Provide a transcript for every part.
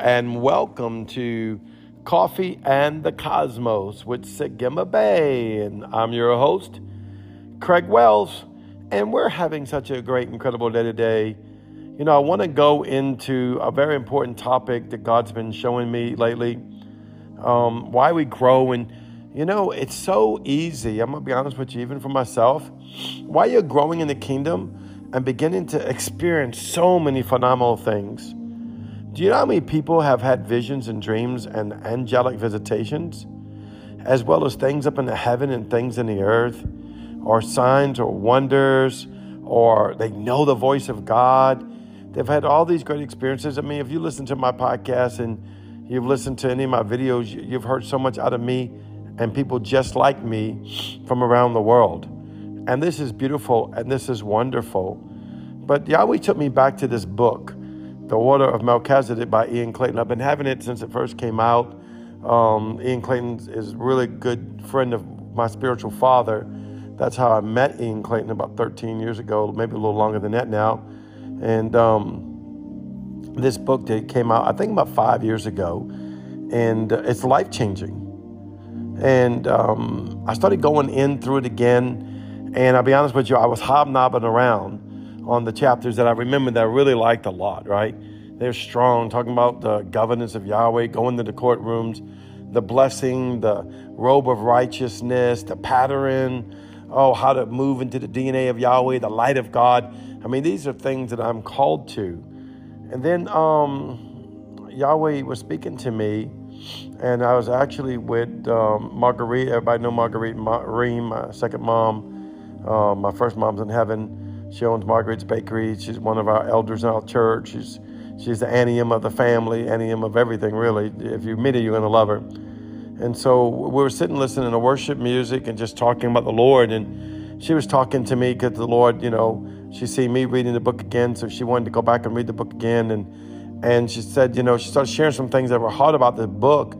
And welcome to Coffee and the Cosmos with Sagima Bay. And I'm your host, Craig Wells. And we're having such a great, incredible day today. You know, I want to go into a very important topic that God's been showing me lately um, why we grow. And, you know, it's so easy. I'm going to be honest with you, even for myself. Why you're growing in the kingdom and beginning to experience so many phenomenal things do you know how many people have had visions and dreams and angelic visitations, as well as things up in the heaven and things in the earth, or signs or wonders, or they know the voice of God? They've had all these great experiences. I mean, if you listen to my podcast and you've listened to any of my videos, you've heard so much out of me and people just like me from around the world. And this is beautiful and this is wonderful. But Yahweh took me back to this book the Order of Melchizedek by Ian Clayton. I've been having it since it first came out. Um, Ian Clayton is a really good friend of my spiritual father. That's how I met Ian Clayton about 13 years ago, maybe a little longer than that now. And um, this book that came out, I think about five years ago, and uh, it's life changing. And um, I started going in through it again. And I'll be honest with you, I was hobnobbing around on the chapters that I remember that I really liked a lot, right? They're strong, talking about the governance of Yahweh, going to the courtrooms, the blessing, the robe of righteousness, the pattern, oh, how to move into the DNA of Yahweh, the light of God. I mean, these are things that I'm called to. And then um, Yahweh was speaking to me, and I was actually with um, Marguerite. Everybody know Marguerite Reem, my second mom. Uh, my first mom's in heaven. She owns Margaret's Bakery. She's one of our elders in our church. She's she's the Anium of the family, Anium of everything, really. If you meet her, you're going to love her. And so we were sitting listening to worship music and just talking about the Lord. And she was talking to me because the Lord, you know, she seen me reading the book again, so she wanted to go back and read the book again. And and she said, you know, she started sharing some things that were hard about the book.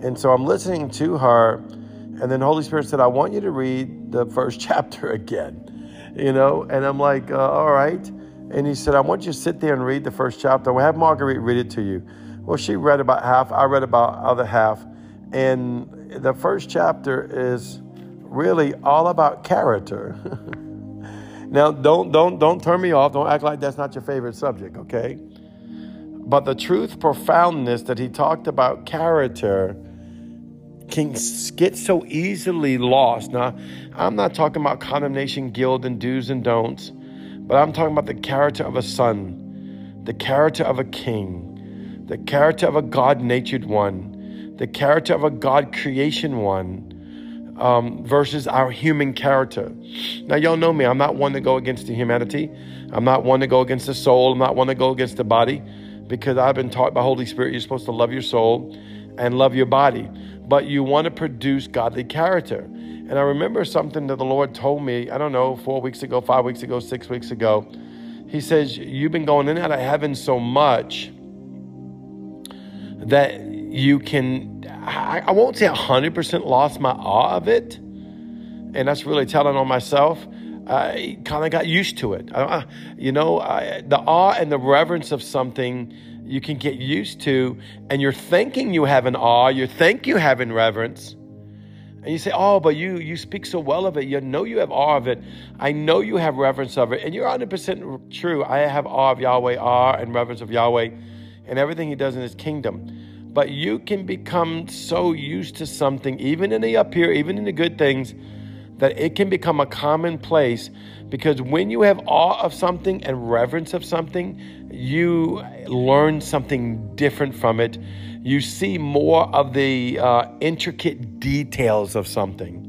And so I'm listening to her, and then the Holy Spirit said, I want you to read the first chapter again you know? And I'm like, uh, all right. And he said, I want you to sit there and read the first chapter. We'll have Marguerite read it to you. Well, she read about half. I read about other half. And the first chapter is really all about character. now, don't don't don't turn me off. Don't act like that's not your favorite subject, okay? But the truth profoundness that he talked about character can get so easily lost. Now, I'm not talking about condemnation, guilt, and do's and don'ts, but I'm talking about the character of a son, the character of a king, the character of a God natured one, the character of a God creation one. Um, versus our human character. Now, y'all know me. I'm not one to go against the humanity. I'm not one to go against the soul. I'm not one to go against the body because I've been taught by Holy Spirit you're supposed to love your soul and love your body but you want to produce godly character. And I remember something that the Lord told me, I don't know, four weeks ago, five weeks ago, six weeks ago. He says, You've been going in and out of heaven so much that you can, I, I won't say 100% lost my awe of it. And that's really telling on myself. I kind of got used to it. I, you know, I, the awe and the reverence of something you can get used to, and you're thinking you have an awe, you think you have in reverence, and you say, "Oh, but you you speak so well of it. You know you have awe of it. I know you have reverence of it, and you're 100 percent true. I have awe of Yahweh, awe and reverence of Yahweh, and everything He does in His kingdom." But you can become so used to something, even in the up here, even in the good things, that it can become a commonplace because when you have awe of something and reverence of something, you learn something different from it. You see more of the uh, intricate details of something.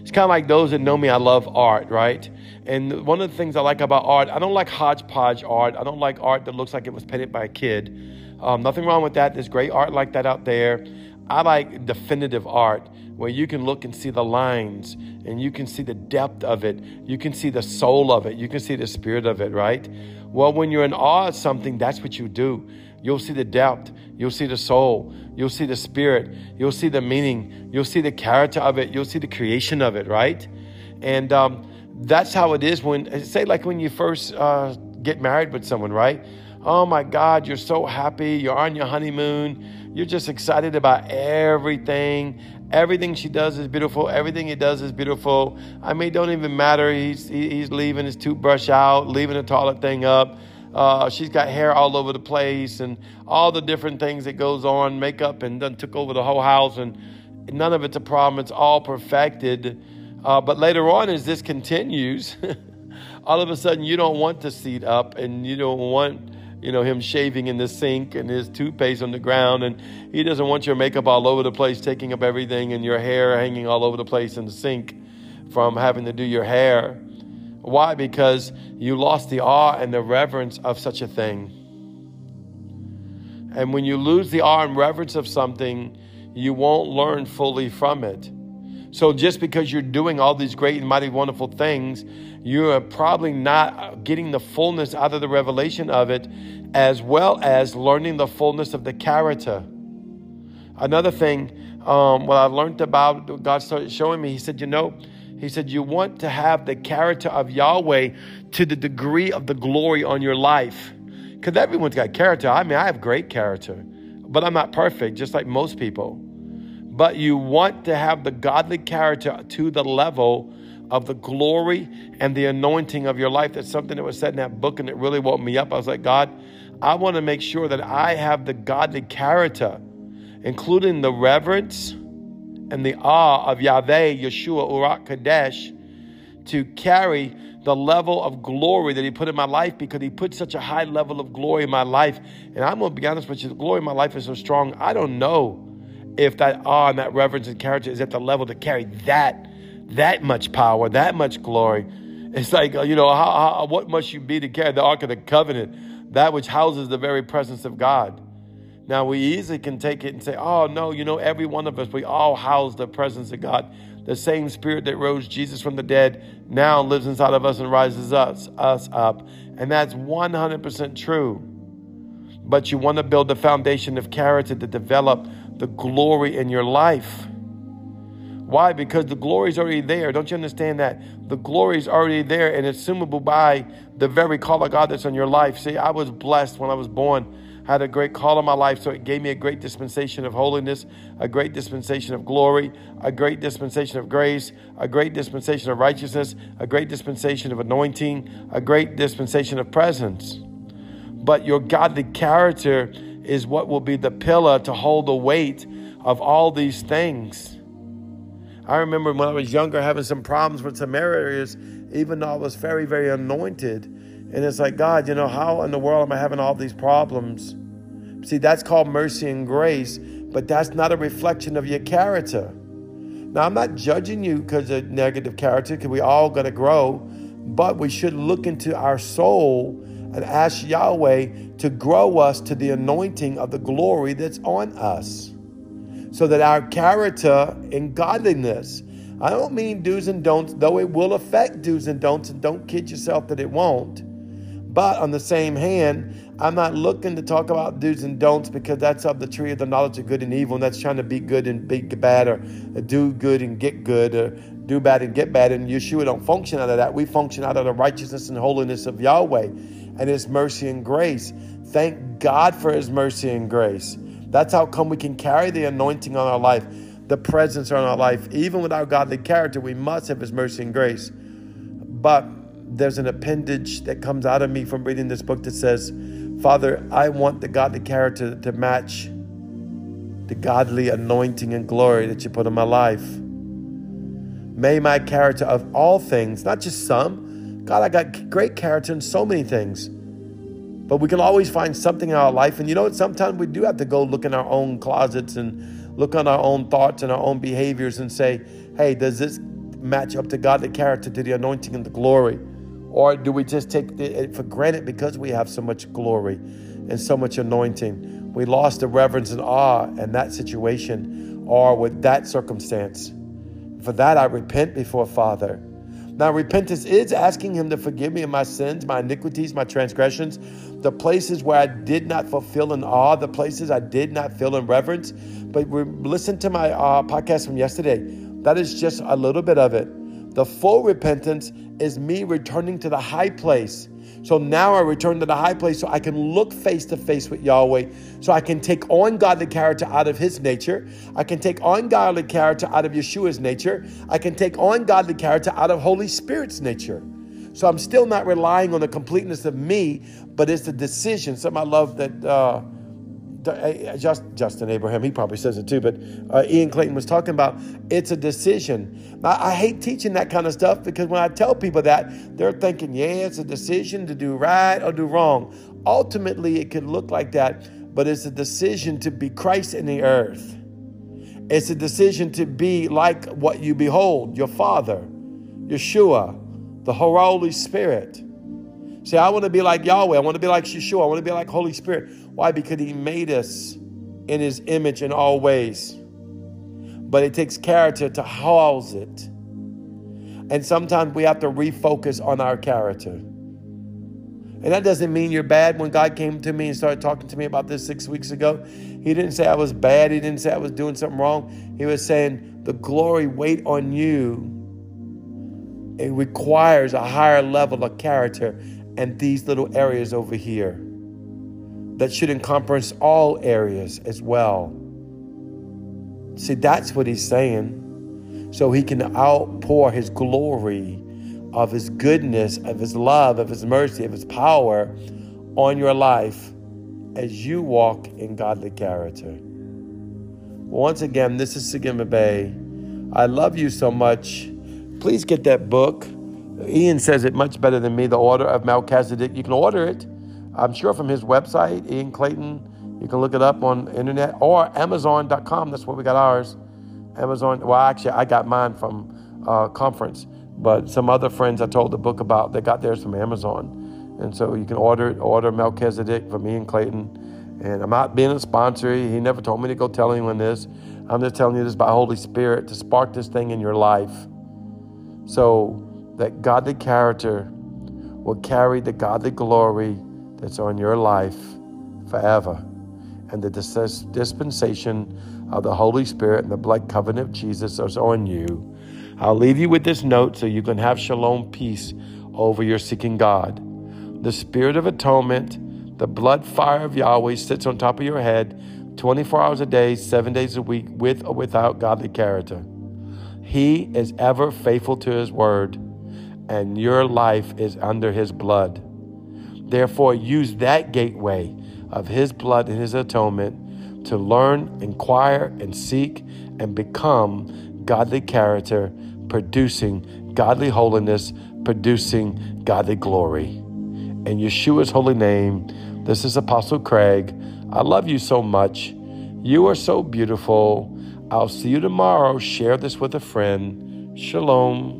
It's kind of like those that know me, I love art, right? And one of the things I like about art, I don't like hodgepodge art. I don't like art that looks like it was painted by a kid. Um, nothing wrong with that. There's great art like that out there. I like definitive art where you can look and see the lines and you can see the depth of it. You can see the soul of it. You can see the spirit of it, right? Well, when you're in awe of something, that's what you do. You'll see the depth. You'll see the soul. You'll see the spirit. You'll see the meaning. You'll see the character of it. You'll see the creation of it, right? And um, that's how it is when, say, like when you first uh, get married with someone, right? Oh my God, you're so happy. You're on your honeymoon. You're just excited about everything. Everything she does is beautiful. Everything he does is beautiful. I mean, don't even matter. He's he's leaving his toothbrush out, leaving the toilet thing up. Uh, she's got hair all over the place and all the different things that goes on, makeup, and then took over the whole house. And none of it's a problem. It's all perfected. Uh, but later on, as this continues, all of a sudden you don't want the seat up and you don't want you know him shaving in the sink and his toothpaste on the ground. And he doesn't want your makeup all over the place taking up everything and your hair hanging all over the place in the sink from having to do your hair. Why? Because you lost the awe and the reverence of such a thing. And when you lose the awe and reverence of something you won't learn fully from it so just because you're doing all these great and mighty wonderful things, you are probably not getting the fullness out of the revelation of it, as well as learning the fullness of the character. Another thing, um, what I learned about, God started showing me, He said, you know, He said, you want to have the character of Yahweh to the degree of the glory on your life. Because everyone's got character. I mean, I have great character, but I'm not perfect, just like most people but you want to have the godly character to the level of the glory and the anointing of your life. That's something that was said in that book, and it really woke me up. I was like, God, I want to make sure that I have the godly character, including the reverence and the awe of Yahweh, Yeshua, Urak Kadesh, to carry the level of glory that He put in my life because He put such a high level of glory in my life. And I'm going to be honest with you, the glory in my life is so strong, I don't know if that awe and that reverence and character is at the level to carry that that much power, that much glory. It's like uh, you know, how, how, what must you be to carry the ark of the covenant, that which houses the very presence of God? Now we easily can take it and say, "Oh no, you know, every one of us, we all house the presence of God. The same Spirit that rose Jesus from the dead now lives inside of us and rises us us up, and that's one hundred percent true." But you want to build a foundation of character to develop the glory in your life. Why? Because the glory is already there. Don't you understand that? The glory is already there and it's assumable by the very call of God that's on your life. See, I was blessed when I was born. I had a great call on my life, so it gave me a great dispensation of holiness, a great dispensation of glory, a great dispensation of grace, a great dispensation of righteousness, a great dispensation of anointing, a great dispensation of presence. But your godly character is what will be the pillar to hold the weight of all these things. I remember when I was younger having some problems with some areas, even though I was very, very anointed. And it's like, God, you know, how in the world am I having all these problems? See, that's called mercy and grace, but that's not a reflection of your character. Now, I'm not judging you because of negative character, because we all got to grow, but we should look into our soul and ask Yahweh to grow us to the anointing of the glory that's on us. So that our character and godliness, I don't mean do's and don'ts, though it will affect do's and don'ts, and don't kid yourself that it won't. But on the same hand, I'm not looking to talk about do's and don'ts because that's of the tree of the knowledge of good and evil, and that's trying to be good and be bad, or do good and get good, or do bad and get bad. And Yeshua don't function out of that. We function out of the righteousness and holiness of Yahweh and His mercy and grace. Thank God for His mercy and grace. That's how come we can carry the anointing on our life, the presence on our life. Even with our godly character, we must have His mercy and grace. But there's an appendage that comes out of me from reading this book that says, Father, I want the godly character to match the godly anointing and glory that you put in my life. May my character of all things, not just some, God, I got great character in so many things. But we can always find something in our life. And you know what? Sometimes we do have to go look in our own closets and look on our own thoughts and our own behaviors and say, hey, does this match up to godly character, to the anointing and the glory? Or do we just take it for granted because we have so much glory and so much anointing? We lost the reverence and awe in that situation or with that circumstance. For that, I repent before Father. Now, repentance is asking Him to forgive me of my sins, my iniquities, my transgressions, the places where I did not fulfill in awe, the places I did not feel in reverence. But listen to my uh, podcast from yesterday. That is just a little bit of it. The full repentance is me returning to the high place So now I return to the high place so I can look face to face with Yahweh. So I can take on godly character out of his nature. I can take on godly character out of Yeshua's nature. I can take on godly character out of Holy Spirit's nature. So I'm still not relying on the completeness of me, but it's the decision. Something I love that. Uh, just Justin Abraham, he probably says it too, but uh, Ian Clayton was talking about it's a decision. I, I, hate teaching that kind of stuff because when I tell people that, they're thinking, yeah, it's a decision to do right or do wrong. Ultimately, it could look like that, but it's a decision to be Christ in the earth. It's a decision to be like what you behold, your Father, Yeshua, the Holy Spirit. See, I want to be like Yahweh. I want to be like Yeshua. I want to be like Holy Spirit. Why? Because He made us in His image in all ways. But it takes character to house it. And sometimes we have to refocus on our character. And that doesn't mean you're bad. When God came to me and started talking to me about this six weeks ago, He didn't say I was bad. He didn't say I was doing something wrong. He was saying, The glory wait on you. It requires a higher level of character and these little areas over here that should encompass all areas as well. See, that's what he's saying. So he can outpour his glory of his goodness, of his love, of his mercy, of his power on your life as you walk in godly character. Once again, this is Sagima Bay. I love you so much. Please get that book. Ian says it much better than me, The Order of Melchizedek. You can order it, I'm sure, from his website, Ian Clayton. You can look it up on internet or Amazon.com. That's where we got ours. Amazon. Well, actually, I got mine from uh, conference, but some other friends I told the book about, they got theirs from Amazon. And so you can order it, order Melchizedek from Ian Clayton. And I'm not being a sponsor. He never told me to go tell anyone this. I'm just telling you this by Holy Spirit to spark this thing in your life. So that godly character will carry the godly glory that's on your life forever. And the dispensation of the Holy Spirit and the blood covenant of Jesus is on you. I'll leave you with this note so you can have shalom peace over your seeking God. The Spirit of atonement, the blood fire of Yahweh sits on top of your head 24 hours a day, seven days a week, with or without godly character. He is ever faithful to his word and your life is under his blood. Therefore, use that gateway of his blood and his atonement to learn, inquire, and seek and become godly character, producing godly holiness, producing godly glory. In Yeshua's holy name, this is Apostle Craig. I love you so much. You are so beautiful. I'll see you tomorrow. Share this with a friend. Shalom.